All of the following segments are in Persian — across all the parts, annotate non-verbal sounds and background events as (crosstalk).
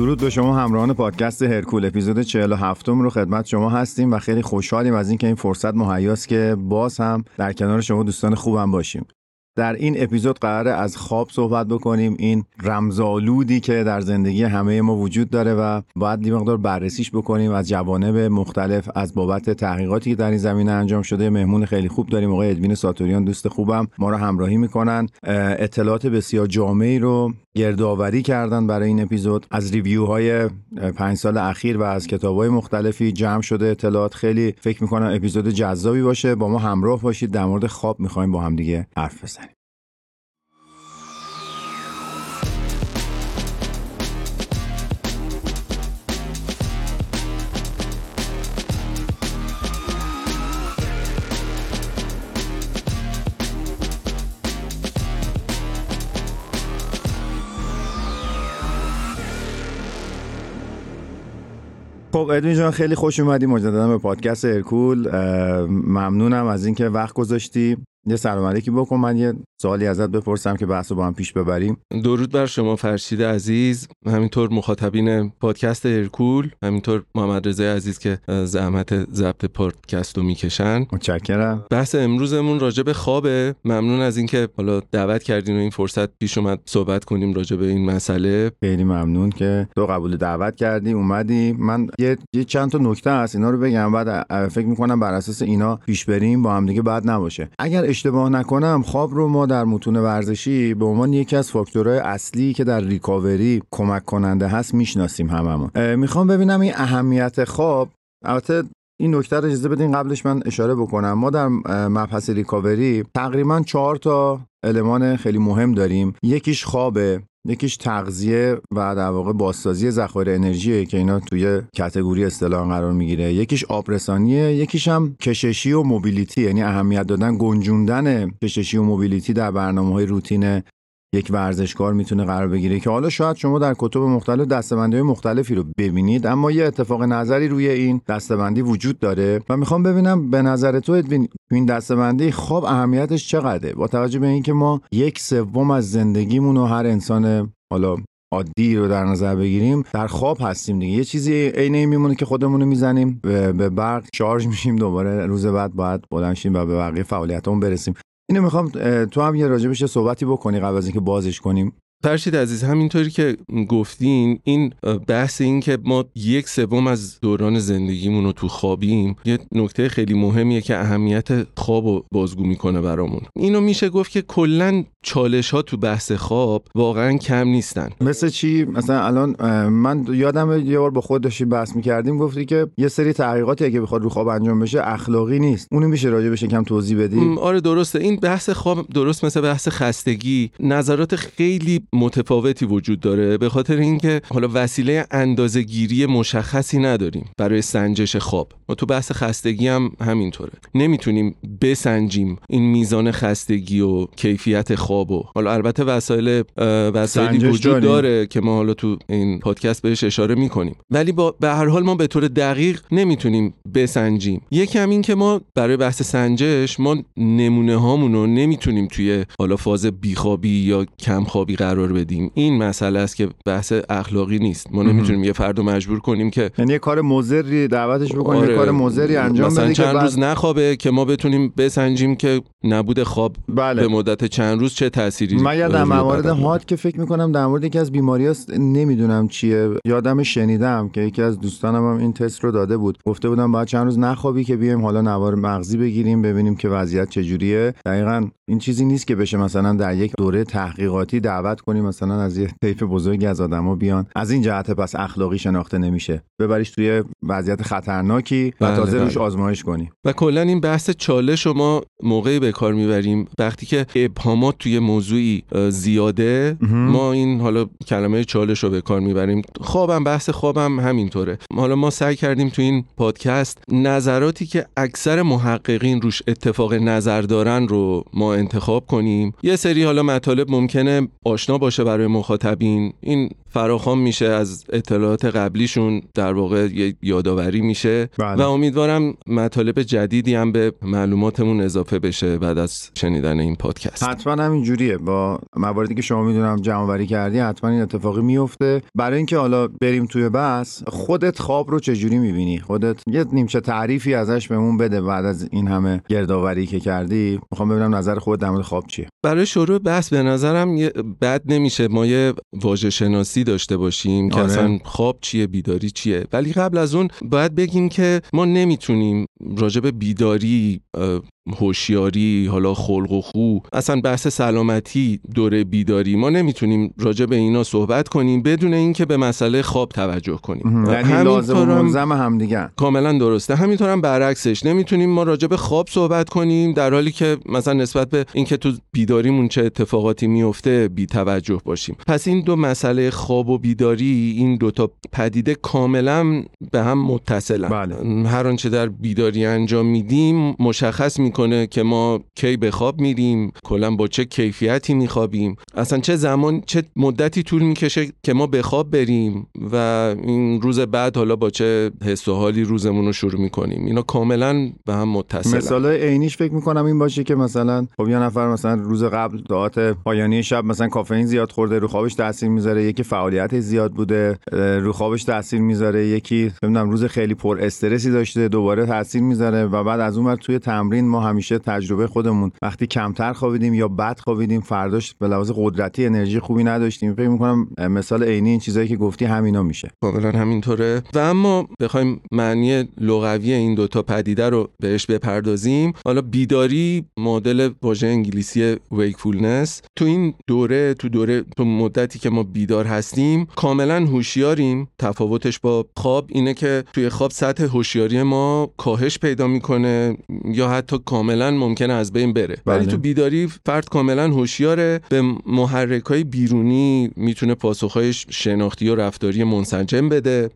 درود به شما همراهان پادکست هرکول اپیزود 47 رو خدمت شما هستیم و خیلی خوشحالیم از اینکه این فرصت مهیاست که باز هم در کنار شما دوستان خوبم باشیم. در این اپیزود قراره از خواب صحبت بکنیم. این رمزآلودی که در زندگی همه ما وجود داره و باید یه مقدار بررسیش بکنیم از جوانب مختلف از بابت تحقیقاتی که در این زمینه انجام شده. مهمون خیلی خوب داریم. آقای ادوین ساتوریان دوست خوبم. ما رو همراهی می‌کنن. اطلاعات بسیار جامعی رو گردآوری کردن برای این اپیزود. از ریویوهای پنج سال اخیر و از کتابهای مختلفی جمع شده اطلاعات. خیلی فکر می‌کنم اپیزود جذابی باشه. با ما همراه باشید. در مورد خواب می‌خوایم با هم دیگه حرف بزنیم. خب ادوین جان خیلی خوش اومدی. مجددا به پادکست ارکول ممنونم از اینکه وقت گذاشتی. یه سلام علیکی بکن من یه سوالی ازت بپرسم که بحث رو با هم پیش ببریم. درود بر شما فرشید عزیز. همینطور مخاطبین پادکست هرکول همینطور محمد رضای عزیز که زحمت ضبط پادکست رو می‌کشن. متشکرم. بحث امروزمون راجع به خوابه. ممنون از اینکه حالا دعوت کردین و این فرصت پیش اومد صحبت کنیم راجع به این مسئله. خیلی ممنون که تو قبول دعوت کردی اومدی. من یه, یه چند تا نکته هست اینا رو بگم بعد فکر می‌کنم بر اساس اینا پیش بریم با هم دیگه بعد نباشه. اگر اشتباه نکنم خواب رو ما در متون ورزشی به عنوان یکی از فاکتورهای اصلی که در ریکاوری کمک کننده هست می‌شناسیم هممون. می‌خوام ببینم این اهمیت خواب. البته این نکته رو اجازه بدین قبلش من اشاره بکنم. ما در مبحث ریکاوری تقریبا چهار تا المان خیلی مهم داریم. یکیش خوابه. یکیش تغذیه و در واقع بازسازی ذخایر انرژی که اینا توی کتگوری اصطلاح قرار می‌گیره. یکیش آبرسانیه یکیش هم کششی و موبیلیتی. یعنی اهمیت دادن گنجوندن کششی و موبیلیتی در برنامه های روتین یک ورزشکار می‌تونه قرار بگیره که حالا شاید شما در کتب مختلف دستبندی های مختلفی رو ببینید اما یه اتفاق نظری روی این دستبندی وجود داره و می‌خوام ببینم به نظر تو ادوین این دستبندی خواب اهمیتش چقدره؟ با توجه به اینکه ما یک سوم از زندگیمون و هر انسان حالا عادی رو در نظر بگیریم در خواب هستیم دیگه. یه چیزی عین میمونه که خودمون رو می‌زنیم به برق شارژ میشیم دوباره روز بعد باید بلند و به بقیه فعالیتمون برسیم. اینو می‌خوام تو هم یه راجبش صحبتی بکنی قبل از اینکه بازش کنیم. فرشید عزیز همینطوری که گفتین این بحث این که ما یک سوم از دوران زندگیمون رو تو خوابیم یه نکته خیلی مهمیه که اهمیت خواب رو بازگو می‌کنه برامون. اینو میشه گفت که کلا چالش ها تو بحث خواب واقعا کم نیستن. مثل چی؟ مثلا الان من یادم یه بار با خود داشتیم بحث می‌کردیم گفتی که یه سری تحقیقاتی اگه بخواد رو خواب انجام بشه اخلاقی نیست. اونو میشه راجع بشه کم توضیح بدی؟ آره درسته. این بحث خواب درست مثل بحث خستگی. نظرات خیلی متفاوتی وجود داره به خاطر اینکه حالا وسیله اندازهگیری مشخصی نداریم برای سنجش خواب. ما تو بحث خستگی هم همینطوره. نمی‌تونیم بسنجیم این میزان خستگی و کیفیت خواب و حالا البته وسایل وسایلی وجود داره که ما حالا تو این پادکست بهش اشاره می‌کنیم. ولی با به هر حال ما به طور دقیق نمی‌تونیم بسنجیم. یکی هم این که ما برای بحث سنجش ما نمونه هامون رو نمی‌تونیم توی حالا فاز بیخوابی یا کمخوابی قرار قرار بدیم. این مسئله است که بحث اخلاقی نیست. ما نمی‌تونیم یه فرد رو مجبور کنیم که یعنی یه کار مضری دعوتش بکنیم آره. یه کار مضری انجام بده چند روز نخوابه که ما بتونیم بسنجیم که نبود خواب بله. به مدت چند روز چه تأثیری من یادم موارد هات که فکر می‌کنم در مورد یکی از بیماری هست نمی‌دونم چیه. یادم شنیدم که یکی از دوستانم هم این تست رو داده بود. گفته بودم بعد چند روز نخوابی که بیایم حالا نوار مغزی بگیریم ببینیم که وضعیت چجوریه. دقیقا این چیزی نیست که بشه مثلا در یک دوره تحقیقاتی دعوت کنیم مثلا از یه طیف بزرگی از آدما بیان. از این جهت پس اخلاقی شناخته نمیشه. ببریش توی وضعیت خطرناکی و بله، تازه بله. روش آزمایش کنی. و کلا این بحث چالش رو ما موقعی به کار می‌بریم. وقتی که ابهامات توی موضوعی زیاده ما این حالا کلمه چالش رو به کار می‌بریم. خوابم بحث خوابم همینطوره. حالا ما سعی کردیم تو این پادکست نظراتی که اکثر محققین روش اتفاق نظر دارن رو ما انتخاب کنیم. یه سری حالا مطالب ممکنه آشنا باشه برای مخاطبین این فراخوان میشه از اطلاعات قبلیشون در واقع یه یادآوری میشه. بله. و امیدوارم مطالب جدیدی هم به معلوماتمون اضافه بشه بعد از شنیدن این پادکست. حتما اینجوریه. با مواردی که شما می‌دونم جمع کردی حتما این اتفاقی میفته برای اینکه حالا بریم توی بس خودت خواب رو چجوری می‌بینی؟ خودت یه نیمچه تعریفی ازش بهمون بده بعد از این همه گردآوری که کردی. می‌خوام ببینم نظر خودت در مورد خواب چیه. برای شروع بحث به نظرم بد نمیشه ما یه واژه شناسی داشته باشیم که آره. اصلا خواب چیه بیداری چیه ولی قبل از اون باید بگیم که ما نمی‌تونیم راجع به بیداری هوشیاری حالا خلق و خو. اصلا بحث سلامتی دوره بیداری. ما نمی‌تونیم راجع به اینا صحبت کنیم بدون اینکه به مسئله خواب توجه کنیم. یعنی لازم و ملزم هم دیگه کاملا درسته. همینطورم برعکسش. نمی‌تونیم ما راجع به خواب صحبت کنیم در حالی که مثلا نسبت به اینکه تو بیداریمون چه اتفاقاتی میفته بی توجه باشیم. پس این دو مسئله خواب و بیداری این دوتا پدیده کاملا به هم متصلن. بله. هر آنچه در بیداری انجام میدیم مشخص می‌کنه که ما کی به خواب میریم کلا با چه کیفیتی میخوابیم. اصلا چه زمان چه مدتی طول می‌کشه که ما به خواب بریم و این روز بعد حالا با چه حس و حالی روزمون رو شروع می‌کنیم. اینا کاملا به هم متصلن. مثال عینیش فکر می‌کنم این باشه که مثلا خب یه نفر مثلا روز قبل ساعت پایانی شب مثلا کافئین زیاد خورده رو خوابش تاثیر می‌ذاره یکی فعالیت زیاد بوده رو خوابش تاثیر می‌ذاره یکی نمی‌دونم روز خیلی پر استرسی داشته دوباره تاثیر می‌ذاره و بعد از اون توی تمرین ما همیشه تجربه خودمون. وقتی کمتر خوابیدیم یا بد خوابیدیم فرداش به لحاظ قدرتی انرژی خوبی نداشتیم. فکر می‌کنم مثال عینی این چیزایی که گفتی همینا میشه. کاملا همینطوره. و اما بخوایم معنی لغوی این دوتا پدیده رو بهش بپردازیم. حالا بیداری مدل واژه انگلیسی ویکفولنس تو این دوره تو دوره تو مدتی که ما بیدار هستیم کاملا هوشیاریم. تفاوتش با خواب اینه که توی خواب سطح هوشیاری ما کاهش پیدا می‌کنه یا حتی کاملا ممکنه از بین بره. بله. ولی تو بیداری فرد کاملا هوشیاره. به محرک های بیرونی می‌تونه پاسخهای شناختی و رفتاری منسجم بده.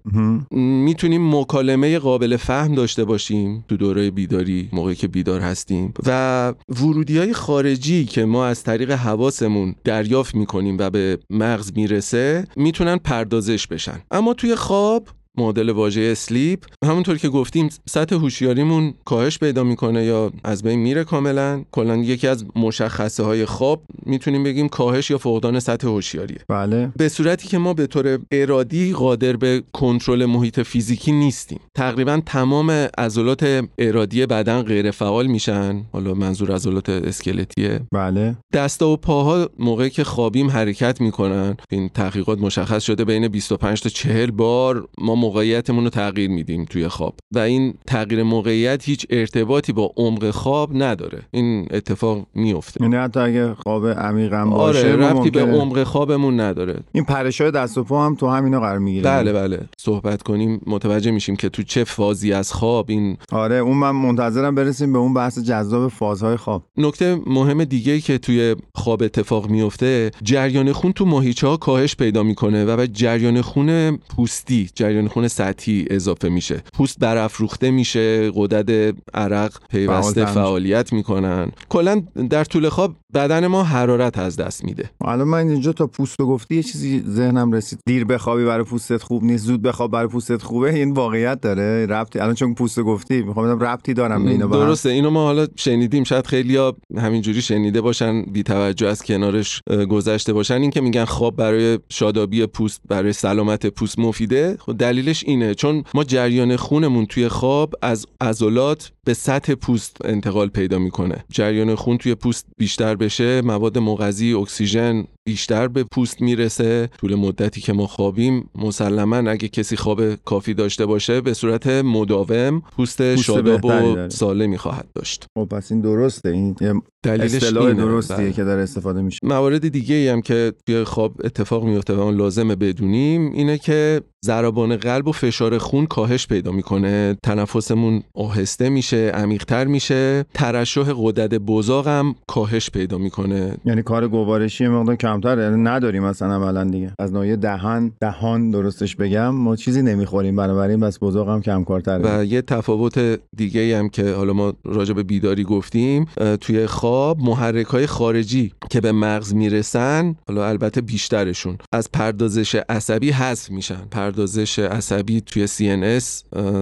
می‌تونیم مکالمه قابل فهم داشته باشیم تو دوره بیداری موقعی که بیدار هستیم. و ورودی های خارجی که ما از طریق حواسمون دریافت می‌کنیم و به مغز می‌رسه می‌تونن پردازش بشن. اما توی خواب معادل واژه اسلیپ همونطور که گفتیم سطح هوشیاریمون کاهش پیدا می‌کنه یا از بین میره کاملا. کلا یکی از مشخصه های خواب می‌تونیم بگیم کاهش یا فقدان سطح هوشیاریه. بله. به صورتی که ما به طور ارادی قادر به کنترل محیط فیزیکی نیستیم. تقریبا تمام عضلات ارادی بدن غیر فعال میشن. حالا منظور عضلات اسکلتیه. بله. دستا و پاها موقعی که خوابیم حرکت می‌کنن. این تحقیقات مشخص شده بین 25 تا 40 بار. ما موقعیتمون رو تغییر میدیم توی خواب. و این تغییر موقعیت هیچ ارتباطی با عمق خواب نداره. این اتفاق میفته یعنی حتی اگه خواب عمیقم باشه آره ما ربطی به عمق خوابمون نداره. این پرشای دست و پا هم تو همینا قرار می‌گیره. بله بله. صحبت کنیم متوجه میشیم که تو چه فازی از خواب این آره اون من منتظرم برسیم به اون بحث جذاب فازهای خواب. نکته مهم دیگه که توی خواب اتفاق میفته جریان خون تو ماهیچه ها کاهش پیدا می‌کنه و به جریان خون پوستی جریان خون سطحی اضافه میشه. پوست برافروخته میشه غدد عرق پیوسته. فعالیت می‌کنن. کلا در طول خواب بدن ما حرارت از دست میده. الان من اینجا تا پوست رو گفتی یه چیزی ذهنم رسید. دیر بخوابی برای پوستت خوب نیست زود بخواب برای پوستت خوبه این واقعیت داره. ربطی الان چون پوست گفتی می‌خوام ربطی دارم به هم. درسته اینو ما حالا شنیدیم. شاید خیلیا همینجوری شنیده باشن بی توجه از کنارش گذشته باشن. این که میگن خواب برای شادابی پوست برای سلامت پوست مفیده. خب دلیلش اینه چون ما جریان خونمون توی خواب از عضلات به سطح پوست انتقال پیدا می‌کنه جریان خون توی پوست بیشتر بشه مواد مغذی اکسیژن بیشتر به پوست می‌رسه طول مدتی که ما خوابیم مسلما اگه کسی خواب کافی داشته باشه به صورت مداوم پوست, پوست شاداب و. سالمی خواهد داشت خب پس این درسته این دلیلش اصطلاح اینه. درستیه بله. که داره استفاده میشه موارد دیگه ای هم که توی خواب اتفاق میفته و اون لازمه بدونیم اینه که ضربان قلب و فشار خون کاهش پیدا می‌کنه. تنفسمون آهسته میشه عمیقتر میشه. ترشح غدد بزاق هم کاهش پیدا می‌کنه. یعنی کار گوارشی مقدار کمتره. یعنی نداریم مثلا عملا دیگه. از نوعی دهان دهان درستش بگم ما چیزی نمی‌خوریم. بنابراین بس بزاق هم کم کارتره و یه تفاوت دیگه هم که حالا ما راجع به بیداری گفتیم توی خواب محرک های خارجی که به مغز می‌رسن حالا البته بیشترشون از پردازش عصبی حذف میشن. پردازش عصبی توی CNS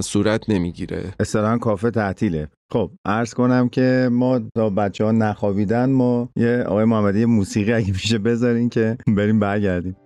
صورت نمی‌گیره. اصطلاحا کافه تعطیله. خب عرض کنم که ما تا بچه ها نخوابیدن ما یه آقای محمدی موسیقی اگه میشه بذارین که بریم برگردیم.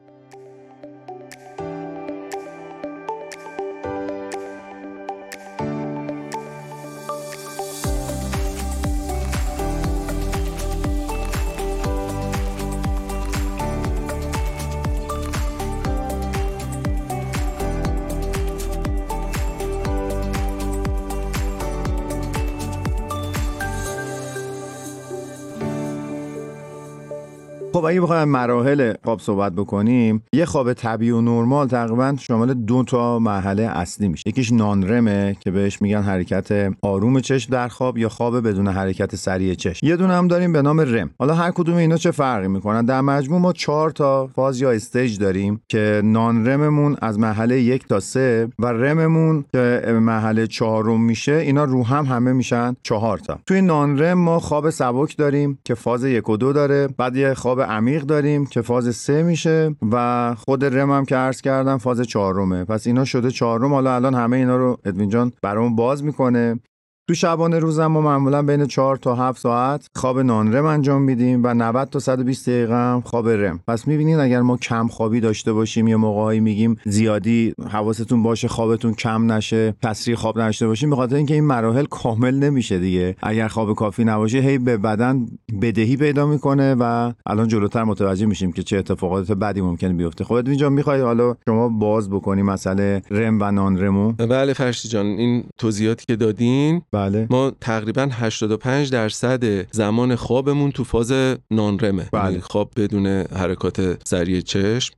اگه بخوایم مراحل خواب صحبت بکنیم یه خواب طبیعی و نرمال تقریبا شامل دو تا مرحله اصلی میشه. یکیش نانرمه که بهش میگن حرکت آروم چشم در خواب یا خواب بدون حرکت سریع چشم. یه دونه هم داریم به نام رم. حالا هر کدوم اینا چه فرقی می‌کنن؟ در مجموع ما چهار تا فاز یا استیج داریم که نانرممون از مرحله یک تا سه و رممون که مرحله چهارم میشه اینا رو هم همه میشن چهار تا. توی نانرم ما خواب سبک داریم که فاز یک و دو داره بعد یه خواب عمیق داریم که فاز سه میشه و خود رم هم که عرض کردم فاز چهارمه. پس اینا شده چهارم. حالا الان همه اینا رو ادوین جان برامون باز می‌کنه. تو شبانه روزم ما معمولا بین 4 تا 7 ساعت خواب نانرم انجام میدیم و 90 تا 120 دقیقه هم خواب رم. پس می‌بینید اگر ما کم خوابی داشته باشیم یا موقعی میگیم زیادی حواستون باشه خوابتون کم نشه کسری خواب نشته باشیم به خاطر اینکه این مراحل کامل نمیشه دیگه. اگر خواب کافی نباشه هی به بدن بدهی پیدا می‌کنه و الان جلوتر متوجه میشیم که چه اتفاقات بدی ممکنه بیفته. خب اینجا می‌خوای حالا شما باز بکنی مسئله رم و نان رمو؟ بله فرشی جان این توضیحاتی که دادین بله. ما تقریبا 85 درصد زمان خوابمون تو فاز non-REM ه. بله. یعنی خواب بدون حرکات سریع چشم.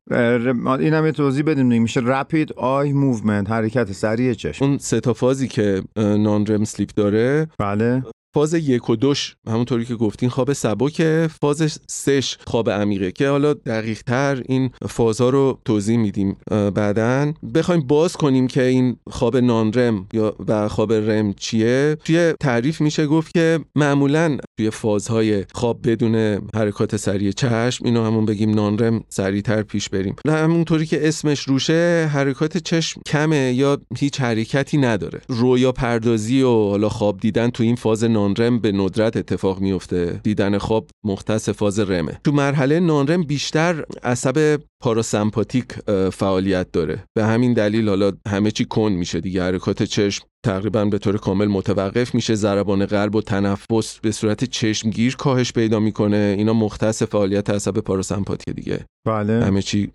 این هم یه توضیح بدیم. میشه rapid eye movement حرکت سریع چشم. اون سه تا فازی که non-REM sleep داره بله. فاز یک و دوش همونطوری که گفتین خواب سبکه. فاز سش خواب عمیقه که حالا دقیق تر این فازها رو توضیح میدیم بعدا. بخوایم باز کنیم که این خواب non-REM یا و خواب REM چیه؟ توی تعریف میشه گفت که معمولا توی فازهای خواب بدون حرکات سریع چشم اینو همون بگیم نانرم سریعتر پیش بریم. همونطوری که اسمش روشه حرکات چشم کمه یا هیچ حرکتی نداره. رویا پردازی و حالا خواب دیدن تو این فاز نانرم به ندرت اتفاق میفته دیدن خواب مختص فاز رمه. تو مرحله نانرم بیشتر عصب پاراسمپاتیک فعالیت داره. به همین دلیل حالا همه چی کن میشه دیگه. حرکات چشم تقریبا به طور کامل متوقف میشه. ضربان قلب و تنفس به صورت چشمگیر کاهش پیدا می‌کنه. اینا مختص فعالیت عصب پاراسمپاتیک دیگه. بله. همه چی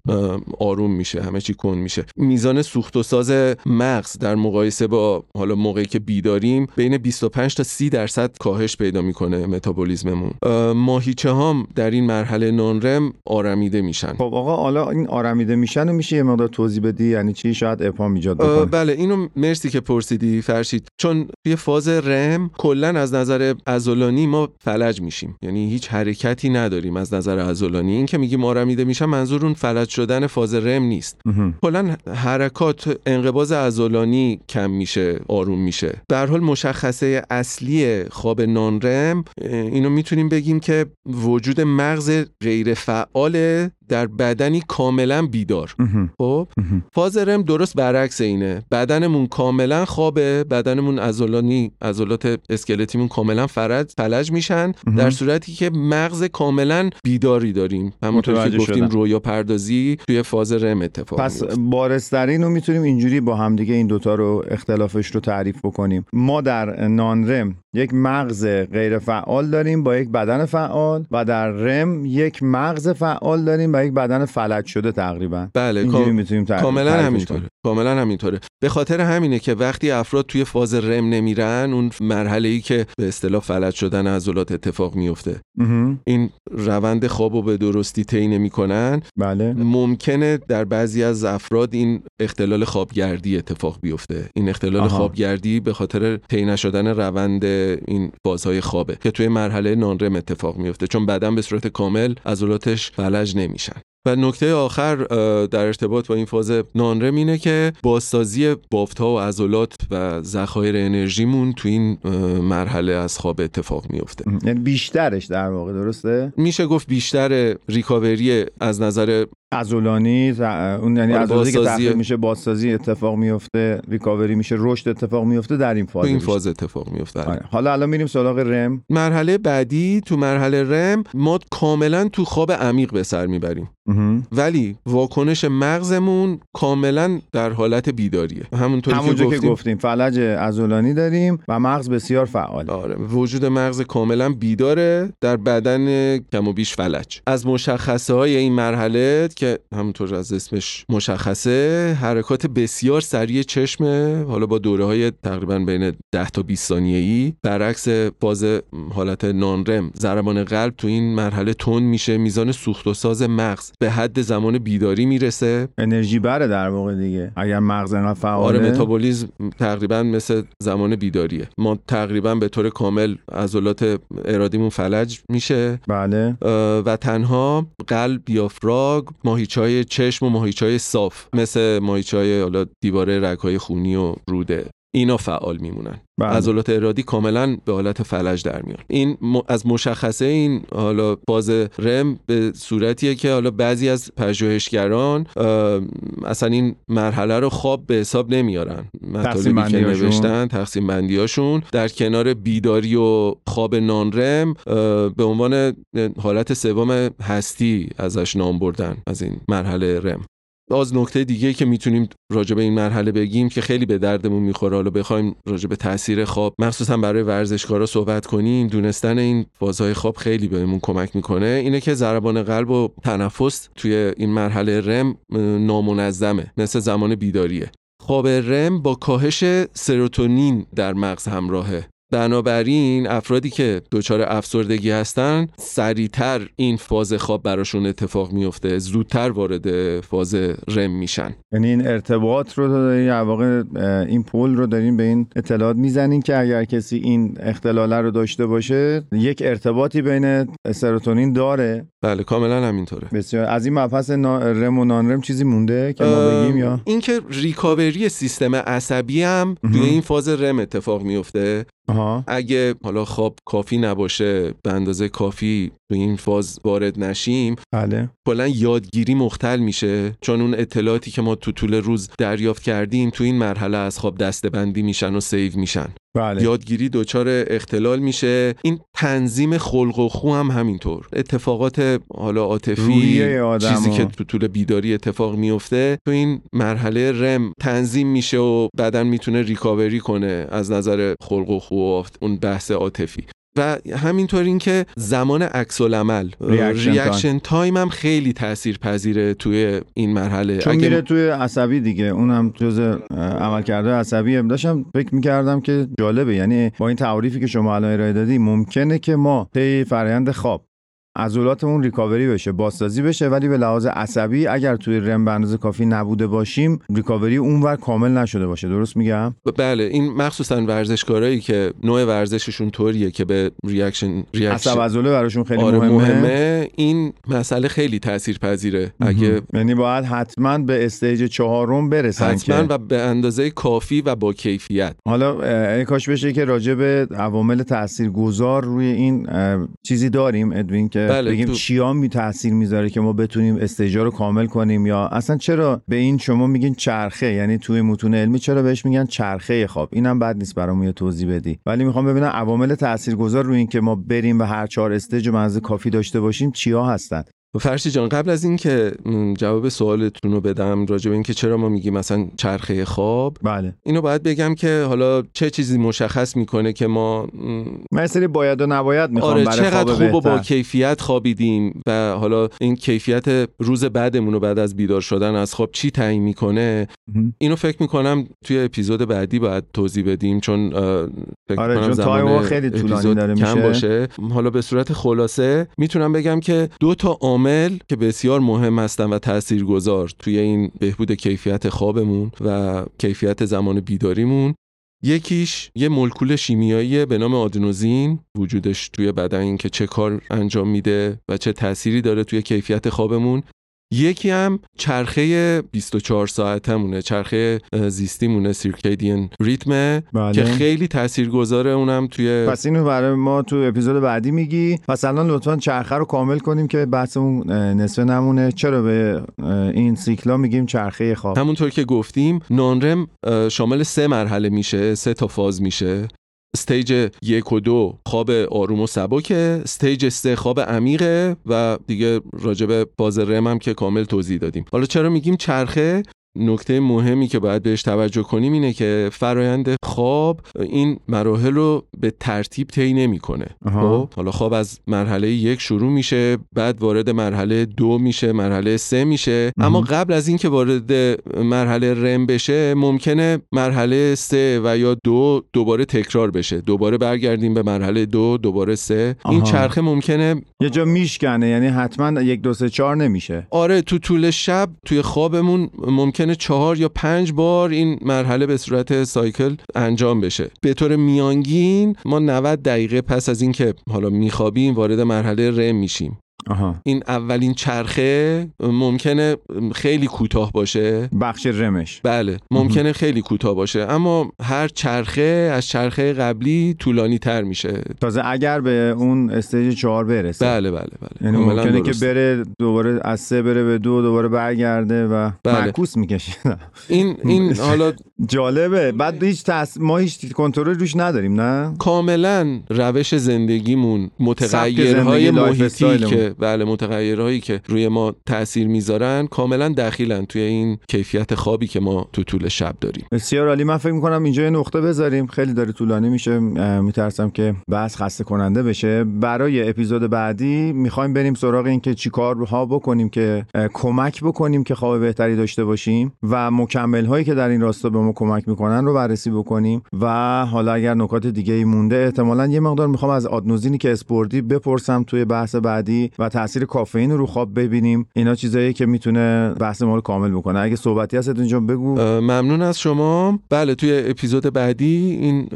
آروم میشه. همه چی کن میشه. میزان سوخت و ساز مغز در مقایسه با حالا موقعی که بیداریم بین 25 تا 30 درصد کاهش پیدا می‌کنه متابولیزممون. ماهیچه هم در این مرحله نانرم آرمیده میشن. خب آقا حالا این آرمیده میشن و میشه یه مقدار توضیح بدی؟ یعنی چی؟ شاید ابهام ایجاد بکنه. بله اینو مرسی که پرسیدی فرشید. چون توی فاز رم کلا از نظر عضلانی ما فلج میشیم. یعنی هیچ حرکتی نداریم از نظر عضلانی. این که میگیم آرمیده میشن منظور اون فلج شدن فاز رم نیست. کلا حرکات انقباض عضلانی کم میشه آروم میشه. در حال مشخصه اصلی خواب نان رم اینو می‌تونیم بگیم که وجود مغز غیر فعال در بدنی کاملا بیدار. خب؟ فاز رم درست برعکس اینه. بدنمون کاملا خوابه بدنمون عضلانی عضلات اسکلتیمون کاملا فرد فلج میشن در صورتی که مغز کاملا بیداری داریم. همونطور که گفتیم رویا پردازی توی فاز رم اتفاق پس بارسترین رو می‌تونیم اینجوری با همدیگه این دوتا رو اختلافش رو تعریف بکنیم. ما در نان رم یک مغز غیر فعال داریم با یک بدن فعال و در رم یک مغز فعال داریم و یک بدن فلج شده تقریبا. بله می‌تونیم کاملا همینطوره. کاملا همینطوره. به خاطر همینه که وقتی افراد توی فاز رم نمیرن اون مرحله ای که به اصطلاح فلج شدن عضلات اتفاق میفته این روند خواب رو به درستی طی نمی‌کنن. بله. ممکنه در بعضی از افراد این اختلال خوابگردی اتفاق بیفته. این اختلال آها. خوابگردی به خاطر طی نشدن روند این فازهای خوابه که توی مرحله نانرم اتفاق میفته چون بدن به صورت کامل عضلاتش فلج نمیشن و نکته آخر در ارتباط با این فاز نانرم اینه که بازسازی بافت ها و عضلات و ذخایر انرژیمون تو این مرحله از خواب اتفاق میفته یعنی بیشترش در واقع درسته؟ میشه گفت بیشتر ریکاوری از نظر عضلانی اون یعنی عضلاتی که تخریب میشه بازسازی اتفاق میفته ریکاوری میشه رشد اتفاق میفته در این فاز این. فاز اتفاق میفته. آره. حالا الان میریم سراغ رم. مرحله بعدی تو مرحله رم ما کاملا تو خواب عمیق به سر می‌بریم. ولی واکنش مغزمون کاملا در حالت بیداریه. همونطوری که همونجا که گفتیم. گفتیم فلج عضلانی داریم و مغز بسیار فعال. آره. وجود مغز کاملا بیداره در بدن کم و بیش فلج. از مشخصه های این مرحله که همونطور از اسمش مشخصه حرکات بسیار سریع چشمه. حالا با دوره های تقریبا بین 10 تا 20 ثانیه ای برعکس فاز حالت نانرم ضربان قلب تو این مرحله تند میشه. میزان سوخت و ساز مغز به حد زمان بیداری می‌رسه. انرژی بره در واقع دیگه. اگر مغز انقدر فعاله آره متابولیزم تقریبا مثل زمان بیداریه. ما تقریبا به طور کامل عضلات ارادیمون فلج میشه. بله. و تنها قلب دیافراگ ماهیچای چشم و ماهیچای صاف مثل ماهیچای حالا دیواره رگهای خونی و روده. اینا فعال میمونن. بله. عضلات ارادی کاملا به حالت فلج در میان. این م- از مشخصه این حالا فاز رم به صورتیه که حالا بعضی از پژوهشگران اصلا این مرحله رو خواب به حساب نمیارن. مطالبی که. نوشتن تقسیم بندیاشون. در کنار بیداری و خواب نانرم اه، به عنوان حالت سوم هستی ازش نام بردن از این مرحله رم. باز نکته دیگه که می‌تونیم راجع به این مرحله بگیم که خیلی به دردمون می‌خوره. حالا بخوایم راجع به تاثیر خواب مخصوصا برای ورزشکارا صحبت کنیم. دونستن این فازهای خواب خیلی بهمون کمک می‌کنه. اینه که ضربان قلب و تنفس توی این مرحله رم نامنظمه. مثل زمان بیداریه. خواب رم با کاهش سروتونین در مغز همراهه. بنابراین افرادی که دچار افسردگی هستن سریعتر این فاز خواب براشون اتفاق میفته زودتر وارد فاز REM میشن. یعنی این ارتباط رو دارین در واقع این پول رو دارین به این اطلاعات می‌زنین که اگر کسی این اختلاله رو داشته باشه یک ارتباطی بین سروتونین داره. بله کاملا همینطوره. بسیار. از این مبحث نا- REM و non REM چیزی مونده که ما بگیم یا؟ اینکه recovery سیستم عصبی هم توی. این فاز REM اتفاق میفته آها. اگه حالا خواب کافی نباشه به اندازه کافی تو این فاز وارد نشیم بله. کلا یادگیری مختل میشه. چون اون اطلاعاتی که ما تو طول روز دریافت کردیم تو این مرحله از خواب دسته‌بندی میشن و save میشن. بله. یادگیری دچار اختلال میشه. این تنظیم خلق و خو هم همینطور. اتفاقات حالا عاطفی چیزی که تو طول بیداری اتفاق میفته تو این مرحله REM تنظیم میشه و بدن می‌تونه recovery کنه از نظر خلق و خو و اون بحث عاطفی. و همینطور اینکه زمان عکس العمل reaction time هم خیلی تاثیر پذیره توی این مرحله. چون اگه میره توی عصبی دیگه. اونم جزء عملکرد عصبی. هم داشتم فکر می‌کردم که جالبه. یعنی با این تعریفی که شما الان ارائه دادی ممکنه که ما طی فرآیند خواب عضلاتمون recovery بشه بازسازی بشه ولی به لحاظ عصبی اگر توی REM به اندازه کافی نبوده باشیم recovery اونور کامل نشده باشه. درست میگم؟ ب- بله این مخصوصا ورزشکارایی که نوع ورزششون طوریه که به reaction reaction عصب عضله براشون خیلی آره مهمه, مهمه. این مسئله خیلی تاثیر پذیره اگه یعنی باید حتما به stage چهارم برسن حتما که و به اندازه کافی و با کیفیت. حالا اه، ای کاش بشه که راجع به عوامل تاثیرگذار روی این چیزی داریم ادوین که بله، بگیم تو- چیا می تاثیر می‌ذاره که ما بتونیم استیجا رو کامل کنیم یا اصلا چرا به این شما میگین چرخه؟ یعنی توی متون علمی چرا بهش میگن چرخه خواب؟ اینم بد نیست برامون یه توضیح بدی. ولی می‌خوام ببینم عوامل تاثیرگذار روی این که ما بریم و هر چهار استیج و منزه کافی داشته باشیم چیا هستن؟ فرشی جان قبل از اینکه جواب سوالتون رو بدم راجع به اینکه چرا ما میگیم مثلا چرخه خواب بله اینو باید بگم که حالا چه چیزی مشخص می‌کنه که ما م، من یه سری باید و نباید می‌خوام آره برای چقدر خواب خوب و با بهتر. کیفیت خوابیدیم و حالا این کیفیت روز بعدمون رو بعد از بیدار شدن از خواب چی تعیین می‌کنه. اینو فکر می‌کنم توی اپیزود بعدی باید توضیح بدیم چون فکر آره، چون تایم زمان ما خیلی طولانی داره کم میشه. باشه حالا به صورت خلاصه می‌تونم بگم که دو تا عامل که بسیار مهم هستن و تاثیرگذار توی این بهبود کیفیت خوابمون و کیفیت زمان بیداریمون. یکیش یه مولکول شیمیایی به نام آدنوزین وجودش توی بدن این که چه کار انجام میده و چه تأثیری داره توی کیفیت خوابمون. یکی هم چرخه 24 ساعتمونه چرخه زیستیمونه سیرکیدین ریتمه بله. که خیلی تاثیرگذاره اونم توی پس اینو برای ما تو اپیزود بعدی میگی. پس الان لطفا چرخه رو کامل کنیم که بحثمون نصفه نمونه. چرا به این سیکلا میگیم چرخه خواب؟ همونطور که گفتیم non-REM شامل سه مرحله میشه سه تا فاز میشه. stage یک و دو خواب آروم و سبکه stage سه خواب عمیقه و دیگه راجع به فاز REM هم که کامل توضیح دادیم. حالا چرا میگیم چرخه؟ نکته مهمی که باید بهش توجه کنیم اینه که فرایند خواب این مراحل رو به ترتیب طی نمی‌کنه. خب حالا خواب از مرحله یک شروع میشه بعد وارد مرحله دو میشه مرحله سه میشه اما. قبل از اینکه وارد مرحله رم بشه ممکنه مرحله سه و یا دو دوباره تکرار بشه دوباره برگردیم به مرحله دو دوباره سه این آها. چرخه ممکنه یه جا میشکنه یعنی حتما یک دو سه چهار نمیشه آره تو طول شب توی خوابمون ممکنه چهار یا پنج بار این مرحله به صورت سایکل انجام بشه. به طور میانگین ما 90 دقیقه پس از اینکه حالا میخوابیم وارد مرحله رم میشیم. آها. این اولین چرخه ممکنه خیلی کوتاه باشه. بخش رمش. بله ممکنه خیلی کوتاه باشه اما هر چرخه از چرخه قبلی طولانی تر میشه. تازه اگر به اون استیج چهار برسه. بله بله بله. یعنی ممکنه که درسته. بره دوباره از سه بره به دو دوباره برگرده و بله. معکوس می‌کشه. این این (laughs) حالا جالبه. بعد هیچ تس... ما هیچ کنترل روش نداریم نه؟ کاملا روش زندگیمون زندگی، متغیرهای محیطی. که بله متغیرهایی که روی ما تاثیر می‌ذارن کاملا دخیلن توی این کیفیت خوابی که ما تو طول شب داریم. بسیار عالی. من فکر می‌کنم اینجا یه نقطه بذاریم. خیلی داره طولانی میشه. میترسم که بحث خسته کننده بشه. برای اپیزود بعدی می‌خوایم بریم سراغ این که چی کارها بکنیم که کمک بکنیم که خواب بهتری داشته باشیم و مکمل هایی که در این راستا به ما کمک می‌کنن رو بررسی بکنیم. و حالا اگر نکات دیگه ای مونده احتمالا یه مقدار می‌خوام از آدنوزینی که اسپوردی بپرسم توی بحث بعدی و تاثیر کافئین رو خواب ببینیم. اینا چیزایی که می‌تونه بحث ما رو کامل بکنه. اگه صحبتی هست اینجا بگو. ممنون از شما. بله توی اپیزود بعدی این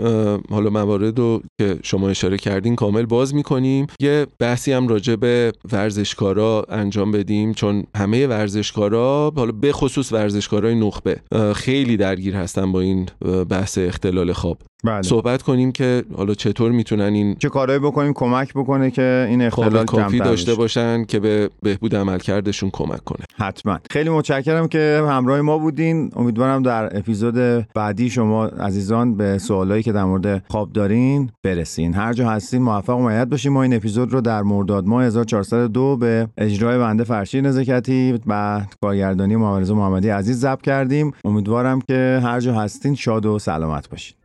حالا موارد رو که شما اشاره کردین کامل باز می‌کنیم. یه بحثی هم راجع به ورزشکارا انجام بدیم چون همه ورزشکارا حالا به خصوص ورزشکارای نخبه خیلی درگیر هستن با این بحث اختلال خواب. بله. صحبت کنیم که حالا چطور می‌تونن این چه کارهایی بکنیم کمک بکنه که این خواب اختلال کافی کمتر داشته باشن که به بهبود عملکردشون کمک کنه. حتما. خیلی متشکرم که همراه ما بودین. امیدوارم در اپیزود بعدی شما عزیزان به سوالایی که در مورد خواب دارین برسین. هر جا هستین موفق و باشین. ما این اپیزود رو در مرداد ماه 1402 به اجرای بنده فرشید نزکتی و کارگردانی محمد رضا محمدی عزیز ضبط کردیم. امیدوارم که هر جا هستین شاد و سلامت باشین.